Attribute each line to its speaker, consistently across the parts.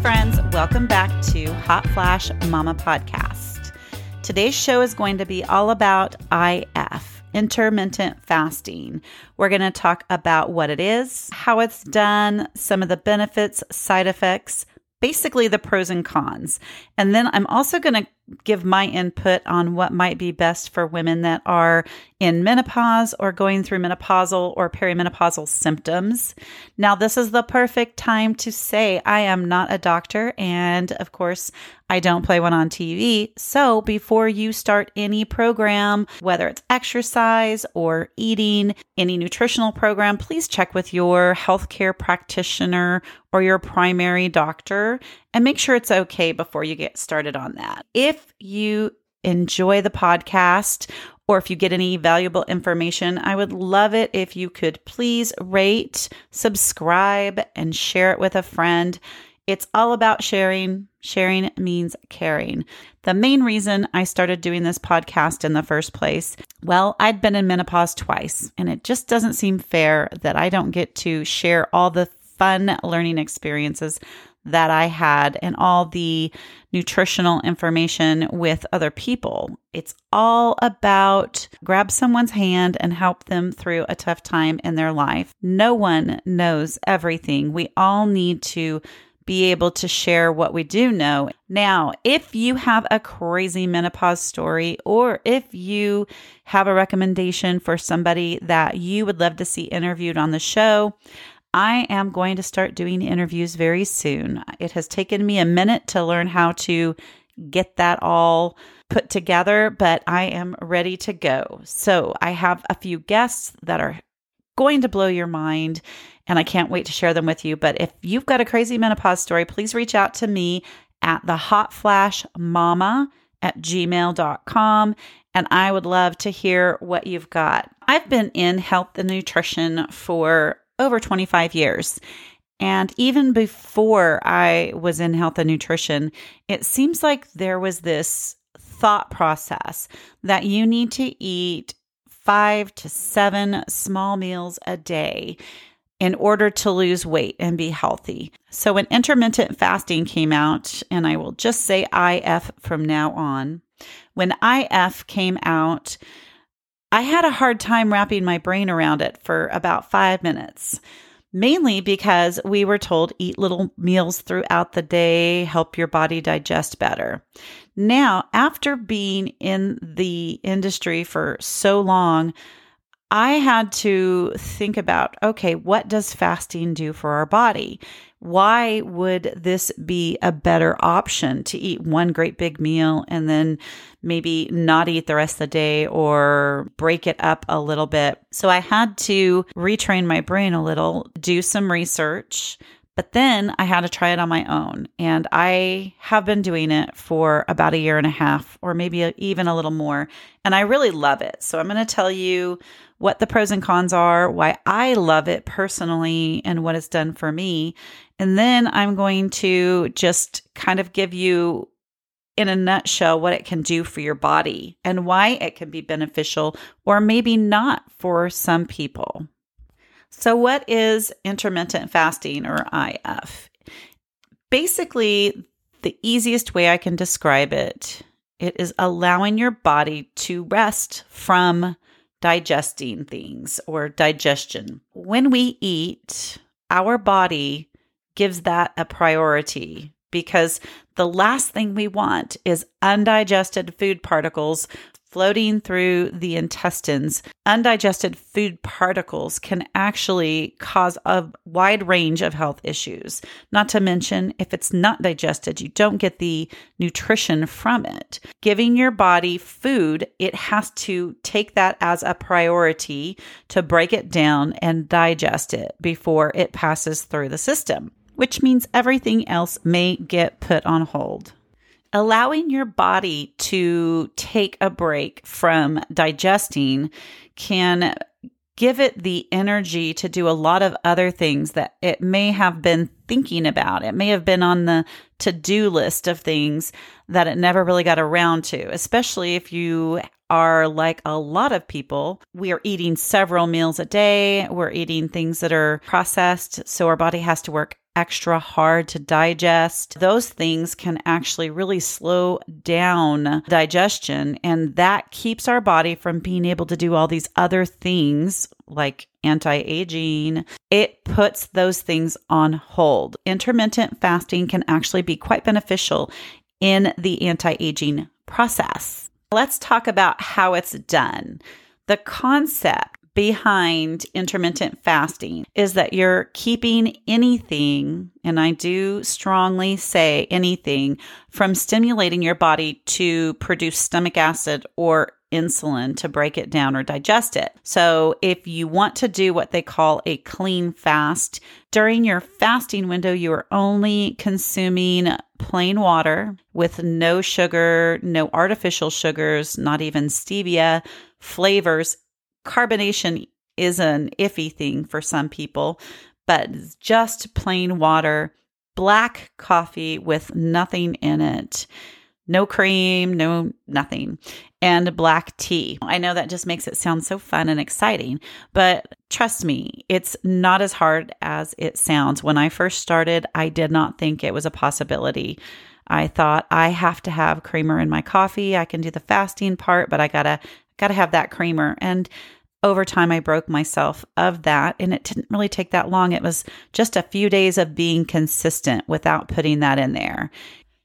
Speaker 1: friends. Welcome back to Hot Flash Mama Podcast. Today's show is going to be all about IF, intermittent fasting. We're going to talk about what it is, how it's done, some of the benefits, side effects, basically the pros and cons. And then I'm also going to give my input on what might be best for women that are in menopause or going through menopausal or perimenopausal symptoms. Now, this is the perfect time to say I am not a doctor, and of course, I don't play one on TV. So, before you start any program, whether it's exercise or eating, any nutritional program, please check with your healthcare practitioner or your primary doctor and make sure it's okay before you get started on that. If you enjoy the podcast or if you get any valuable information, I would love it if you could please rate, subscribe, and share it with a friend. It's all about sharing. Sharing means caring. The main reason I started doing this podcast in the first place, well, I'd been in menopause twice, and it just doesn't seem fair that I don't get to share all the fun learning experiences that I had and all the nutritional information with other people. It's all about grab someone's hand and help them through a tough time in their life. No one knows everything. We all need to be able to share what we do know. Now, if you have a crazy menopause story or if you have a recommendation for somebody that you would love to see interviewed on the show, I am going to start doing interviews very soon. It has taken me a minute to learn how to get that all put together, but I am ready to go. So I have a few guests that are going to blow your mind, and I can't wait to share them with you. But if you've got a crazy menopause story, please reach out to me at the hot flash mama at gmail.com and I would love to hear what you've got. I've been in health and nutrition for over 25 years. And even before I was in health and nutrition, it seems like there was this thought process that you need to eat five to seven small meals a day in order to lose weight and be healthy. So when intermittent fasting came out, and I will just say IF from now on, when IF came out, I had a hard time wrapping my brain around it for about five minutes, mainly because we were told eat little meals throughout the day, help your body digest better. Now, after being in the industry for so long, I had to think about okay, what does fasting do for our body? why would this be a better option to eat one great big meal and then maybe not eat the rest of the day or break it up a little bit? So I had to retrain my brain a little, do some research. But then I had to try it on my own. And I have been doing it for about a year and a half, or maybe even a little more. And I really love it. So I'm going to tell you what the pros and cons are, why I love it personally, and what it's done for me. And then I'm going to just kind of give you, in a nutshell, what it can do for your body and why it can be beneficial or maybe not for some people. So, what is intermittent fasting or IF? Basically, the easiest way I can describe it, it is allowing your body to rest from digesting things or digestion. When we eat, our body gives that a priority because the last thing we want is undigested food particles floating through the intestines, undigested food particles can actually cause a wide range of health issues. Not to mention, if it's not digested, you don't get the nutrition from it. Giving your body food, it has to take that as a priority to break it down and digest it before it passes through the system, which means everything else may get put on hold allowing your body to take a break from digesting can give it the energy to do a lot of other things that it may have been thinking about. It may have been on the to do list of things that it never really got around to, especially if you are like a lot of people. We are eating several meals a day. We're eating things that are processed. So our body has to work extra hard to digest. Those things can actually really slow down digestion. And that keeps our body from being able to do all these other things like anti aging. It puts those things on hold. Intermittent fasting can actually be quite beneficial in the anti aging process. Let's talk about how it's done. The concept behind intermittent fasting is that you're keeping anything, and I do strongly say anything, from stimulating your body to produce stomach acid or insulin to break it down or digest it. So, if you want to do what they call a clean fast, during your fasting window, you are only consuming plain water with no sugar, no artificial sugars, not even stevia, flavors. Carbonation is an iffy thing for some people, but just plain water, black coffee with nothing in it no cream, no nothing, and black tea. I know that just makes it sound so fun and exciting, but trust me, it's not as hard as it sounds. When I first started, I did not think it was a possibility. I thought I have to have creamer in my coffee. I can do the fasting part, but I got to got to have that creamer and over time I broke myself of that and it didn't really take that long. It was just a few days of being consistent without putting that in there.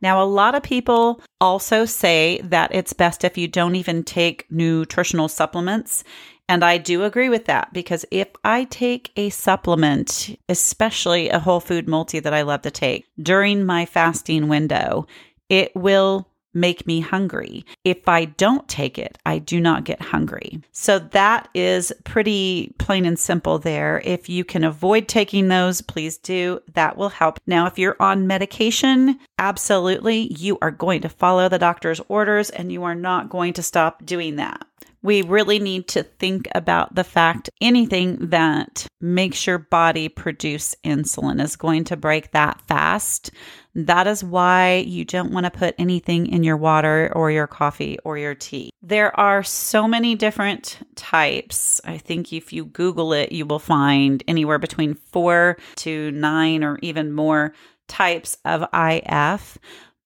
Speaker 1: Now, a lot of people also say that it's best if you don't even take nutritional supplements. And I do agree with that because if I take a supplement, especially a whole food multi that I love to take during my fasting window, it will make me hungry. If I don't take it, I do not get hungry. So that is pretty plain and simple there. If you can avoid taking those, please do. That will help. Now, if you're on medication, absolutely, you are going to follow the doctor's orders and you are not going to stop doing that we really need to think about the fact anything that makes your body produce insulin is going to break that fast. That is why you don't want to put anything in your water or your coffee or your tea. There are so many different types. I think if you Google it, you will find anywhere between four to nine or even more types of IF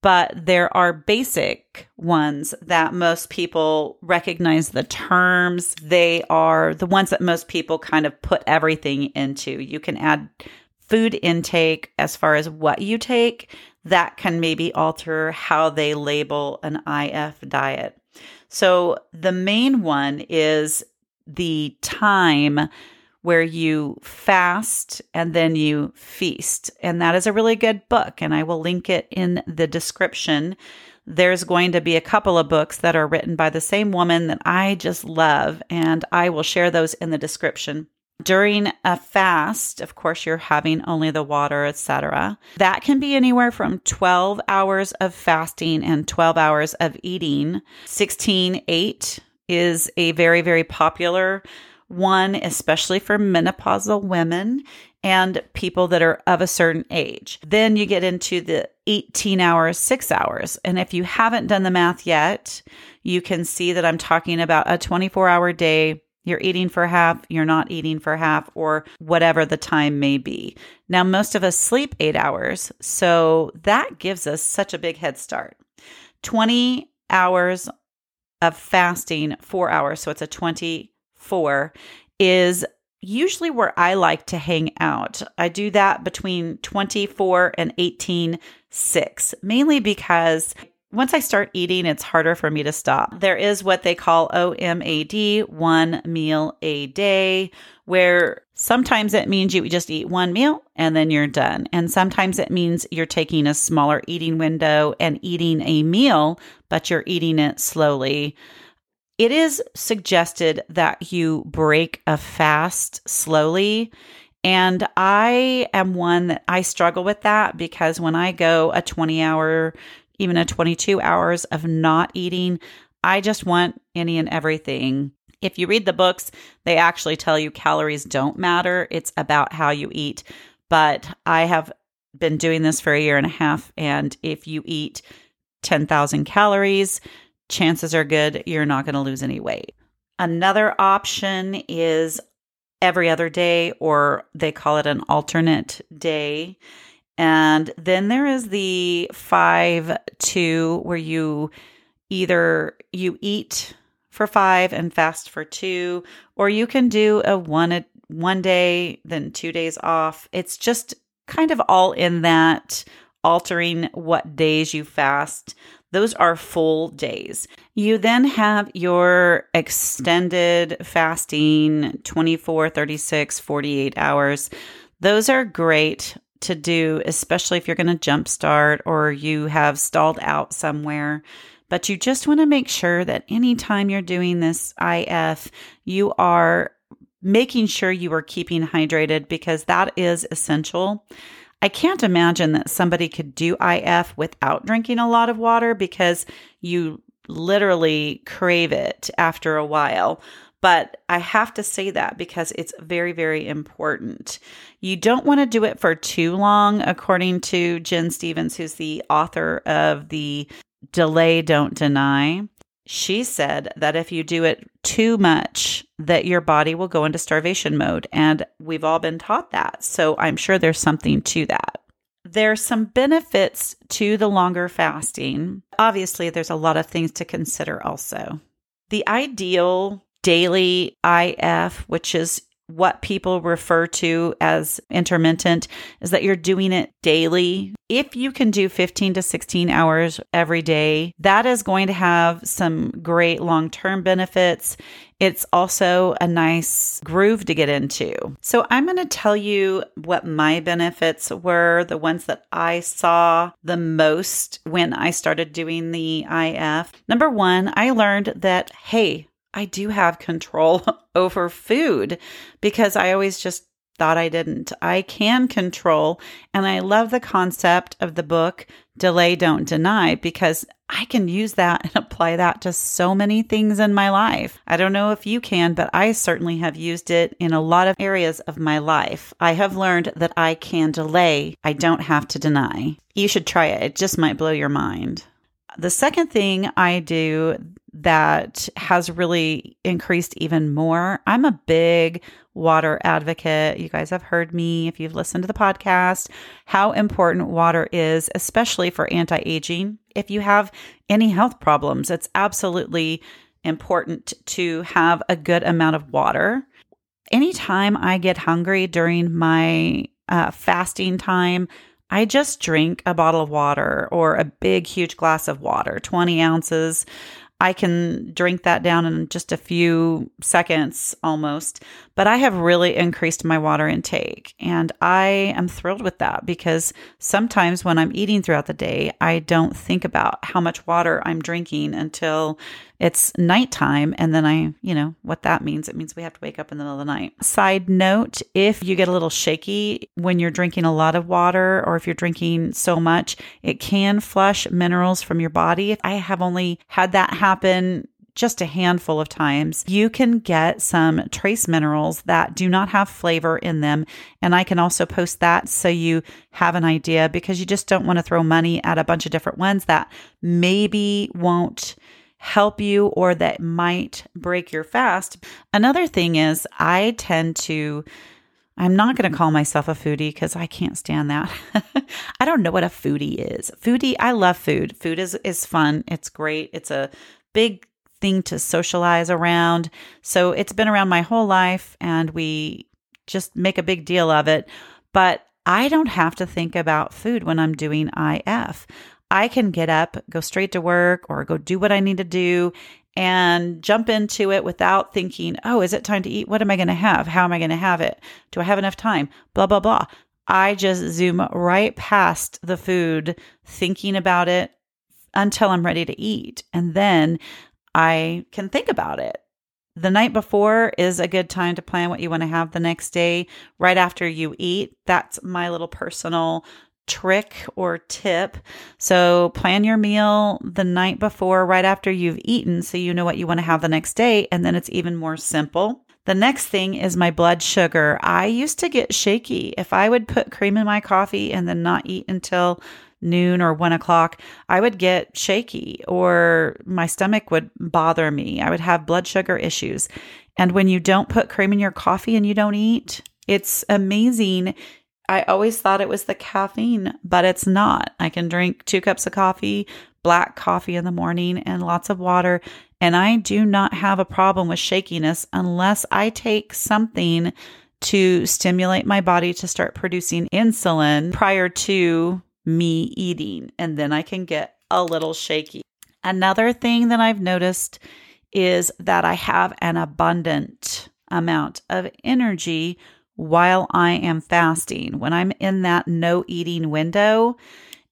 Speaker 1: but there are basic ones that most people recognize the terms. They are the ones that most people kind of put everything into. You can add food intake as far as what you take, that can maybe alter how they label an IF diet. So the main one is the time where you fast and then you feast. And that is a really good book, and I will link it in the description. There's going to be a couple of books that are written by the same woman that I just love, and I will share those in the description. During a fast, of course, you're having only the water, etc. That can be anywhere from 12 hours of fasting and 12 hours of eating. 16 8 is a very, very popular one, especially for menopausal women and people that are of a certain age. Then you get into the 18 hours, six hours. And if you haven't done the math yet, you can see that I'm talking about a 24 hour day. You're eating for half, you're not eating for half, or whatever the time may be. Now, most of us sleep eight hours, so that gives us such a big head start. 20 hours of fasting, four hours. So it's a 20 four is usually where I like to hang out. I do that between 24 and 18 6, mainly because once I start eating, it's harder for me to stop. There is what they call OMAD, one meal a day, where sometimes it means you just eat one meal and then you're done. And sometimes it means you're taking a smaller eating window and eating a meal, but you're eating it slowly it is suggested that you break a fast slowly. And I am one that I struggle with that because when I go a 20 hour, even a 22 hours of not eating, I just want any and everything. If you read the books, they actually tell you calories don't matter. It's about how you eat. But I have been doing this for a year and a half. And if you eat 10,000 calories, chances are good you're not going to lose any weight. Another option is every other day, or they call it an alternate day. And then there is the five two, where you either you eat for five and fast for two, or you can do a one one day, then two days off. It's just kind of all in that altering what days you fast. Those are full days. You then have your extended fasting 24, 36, 48 hours. Those are great to do, especially if you're going to jumpstart or you have stalled out somewhere. But you just want to make sure that anytime you're doing this IF, you are making sure you are keeping hydrated because that is essential. I can't imagine that somebody could do IF without drinking a lot of water because you literally crave it after a while. But I have to say that because it's very, very important. You don't want to do it for too long, according to Gin Stephens, who's the author of the Delay, Don't Deny. She said that if you do it too much, that your body will go into starvation mode. And we've all been taught that. So I'm sure there's something to that. There's some benefits to the longer fasting. Obviously, there's a lot of things to consider also. The ideal daily IF, which is what people refer to as intermittent is that you're doing it daily. If you can do 15 to 16 hours every day, that is going to have some great long term benefits. It's also a nice groove to get into. So, I'm going to tell you what my benefits were, the ones that I saw the most when I started doing the IF. Number one, I learned that, hey, I do have control over food because I always just thought I didn't. I can control. And I love the concept of the book, Delay, Don't Deny, because I can use that and apply that to so many things in my life. I don't know if you can, but I certainly have used it in a lot of areas of my life. I have learned that I can delay, I don't have to deny. You should try it, it just might blow your mind. The second thing I do that has really increased even more. I'm a big water advocate. You guys have heard me, if you've listened to the podcast, how important water is, especially for anti aging. If you have any health problems, it's absolutely important to have a good amount of water. Anytime I get hungry during my uh, fasting time, I just drink a bottle of water or a big, huge glass of water, 20 ounces. I can drink that down in just a few seconds almost. But I have really increased my water intake. And I am thrilled with that because sometimes when I'm eating throughout the day, I don't think about how much water I'm drinking until it's nighttime. And then I, you know, what that means. It means we have to wake up in the middle of the night. Side note if you get a little shaky when you're drinking a lot of water or if you're drinking so much, it can flush minerals from your body. I have only had that happen just a handful of times, you can get some trace minerals that do not have flavor in them. And I can also post that so you have an idea because you just don't want to throw money at a bunch of different ones that maybe won't help you or that might break your fast. Another thing is, I tend to. I'm not going to call myself a foodie because I can't stand that. I don't know what a foodie is. Foodie, I love food. Food is is fun. It's great. It's a big thing to socialize around. So it's been around my whole life and we just make a big deal of it. But I don't have to think about food when I'm doing IF. I can get up, go straight to work, or go do what I need to do and jump into it without thinking, oh, is it time to eat? What am I going to have? How am I going to have it? Do I have enough time? Blah, blah, blah. I just zoom right past the food, thinking about it until I'm ready to eat. And then I can think about it. The night before is a good time to plan what you want to have the next day, right after you eat. That's my little personal trick or tip. So plan your meal the night before, right after you've eaten, so you know what you want to have the next day. And then it's even more simple. The next thing is my blood sugar. I used to get shaky. If I would put cream in my coffee and then not eat until noon or one o'clock, I would get shaky or my stomach would bother me. I would have blood sugar issues. And when you don't put cream in your coffee and you don't eat, it's amazing. I always thought it was the caffeine, but it's not. I can drink two cups of coffee, black coffee in the morning, and lots of water. And I do not have a problem with shakiness unless I take something to stimulate my body to start producing insulin prior to me eating. And then I can get a little shaky. Another thing that I've noticed is that I have an abundant amount of energy while I am fasting. When I'm in that no eating window,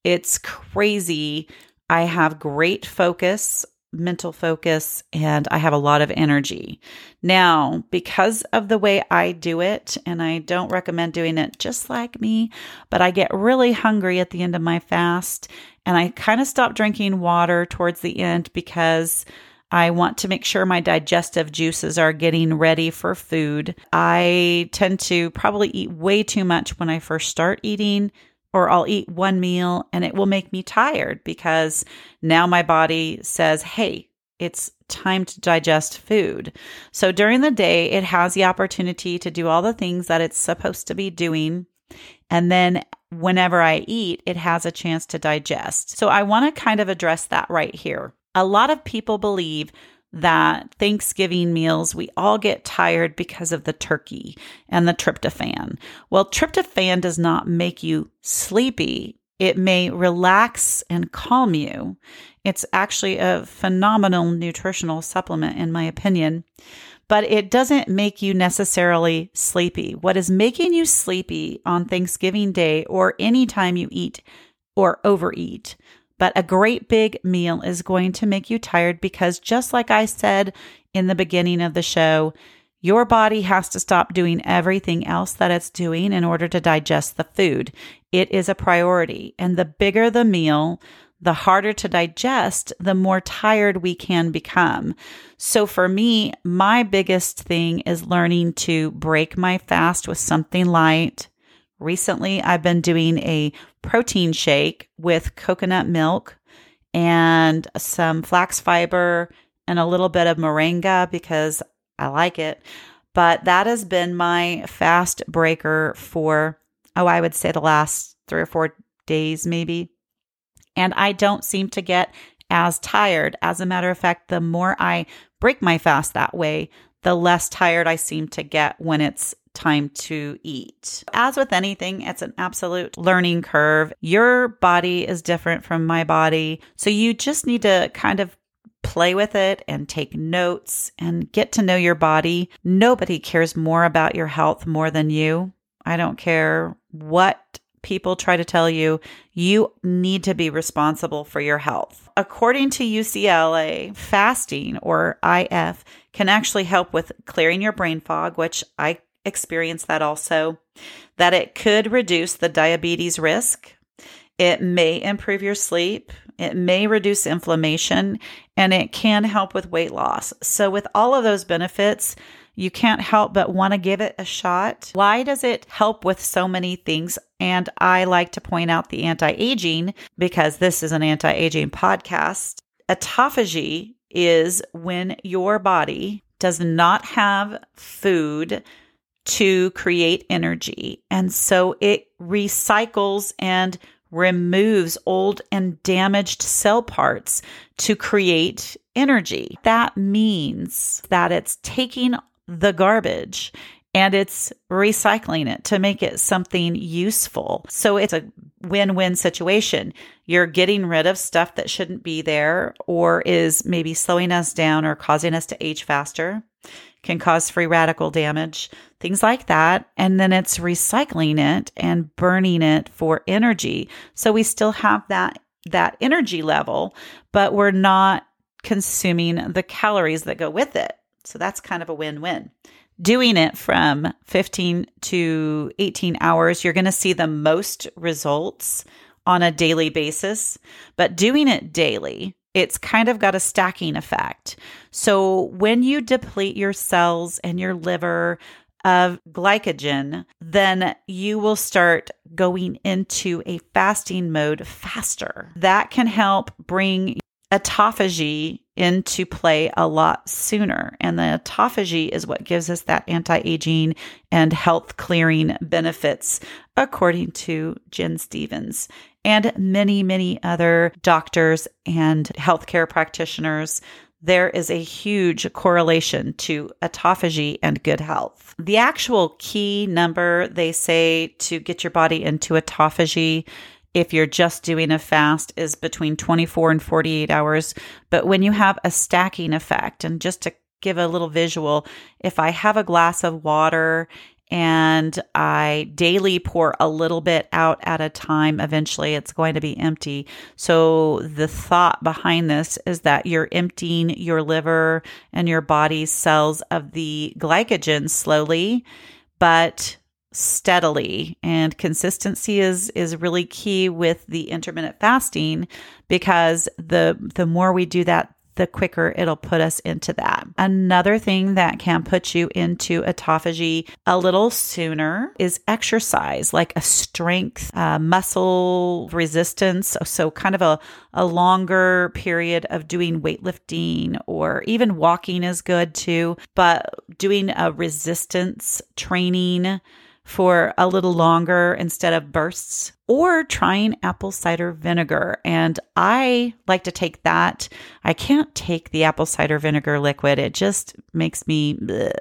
Speaker 1: it's crazy. I have great focus, mental focus, and I have a lot of energy. Now, because of the way I do it, and I don't recommend doing it just like me, but I get really hungry at the end of my fast, and I kind of stop drinking water towards the end because I want to make sure my digestive juices are getting ready for food. I tend to probably eat way too much when I first start eating, or I'll eat one meal and it will make me tired because now my body says, hey, it's time to digest food. So during the day, it has the opportunity to do all the things that it's supposed to be doing. And then whenever I eat, it has a chance to digest. So I want to kind of address that right here. A lot of people believe that Thanksgiving meals, we all get tired because of the turkey and the tryptophan. Well, tryptophan does not make you sleepy. It may relax and calm you. It's actually a phenomenal nutritional supplement, in my opinion, but it doesn't make you necessarily sleepy. What is making you sleepy on Thanksgiving Day or anytime you eat or overeat but a great big meal is going to make you tired because, just like I said in the beginning of the show, your body has to stop doing everything else that it's doing in order to digest the food. It is a priority. And the bigger the meal, the harder to digest, the more tired we can become. So for me, my biggest thing is learning to break my fast with something light Recently, I've been doing a protein shake with coconut milk and some flax fiber and a little bit of moringa because I like it. But that has been my fast breaker for, oh, I would say the last three or four days, maybe. And I don't seem to get as tired. As a matter of fact, the more I break my fast that way, the less tired I seem to get when it's time to eat. As with anything, it's an absolute learning curve. Your body is different from my body. So you just need to kind of play with it and take notes and get to know your body. Nobody cares more about your health more than you. I don't care what people try to tell you, you need to be responsible for your health. According to UCLA, fasting or IF can actually help with clearing your brain fog, which I experience that also, that it could reduce the diabetes risk. It may improve your sleep. It may reduce inflammation and it can help with weight loss. So, with all of those benefits, you can't help but want to give it a shot. Why does it help with so many things? And I like to point out the anti aging because this is an anti aging podcast. Autophagy is when your body does not have food to create energy. And so it recycles and removes old and damaged cell parts to create energy. That means that it's taking the garbage and it's recycling it to make it something useful. So it's a win win situation. You're getting rid of stuff that shouldn't be there or is maybe slowing us down or causing us to age faster can cause free radical damage, things like that. And then it's recycling it and burning it for energy. So we still have that that energy level, but we're not consuming the calories that go with it. So that's kind of a win-win. Doing it from 15 to 18 hours, you're going to see the most results on a daily basis, but doing it daily it's kind of got a stacking effect. So when you deplete your cells and your liver of glycogen, then you will start going into a fasting mode faster. That can help bring autophagy into play a lot sooner. And the autophagy is what gives us that anti aging and health clearing benefits, according to Gin Stephens and many, many other doctors and healthcare practitioners. There is a huge correlation to autophagy and good health. The actual key number they say to get your body into autophagy if you're just doing a fast is between 24 and 48 hours. But when you have a stacking effect, and just to give a little visual, if I have a glass of water and I daily pour a little bit out at a time, eventually it's going to be empty. So, the thought behind this is that you're emptying your liver and your body's cells of the glycogen slowly, but steadily and consistency is is really key with the intermittent fasting because the the more we do that the quicker it'll put us into that. Another thing that can put you into autophagy a little sooner is exercise, like a strength, uh, muscle resistance. So, kind of a, a longer period of doing weightlifting or even walking is good too, but doing a resistance training for a little longer instead of bursts, or trying apple cider vinegar. And I like to take that. I can't take the apple cider vinegar liquid, it just makes me, bleh.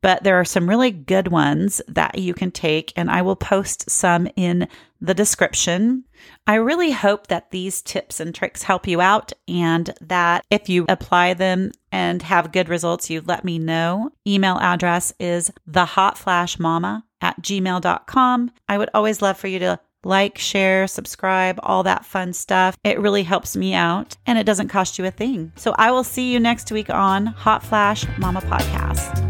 Speaker 1: but there are some really good ones that you can take, and I will post some in the description. I really hope that these tips and tricks help you out and that if you apply them and have good results, you let me know. Email address is thehotflashmama at gmail.com. I would always love for you to like, share, subscribe, all that fun stuff. It really helps me out and it doesn't cost you a thing. So I will see you next week on Hot Flash Mama Podcast.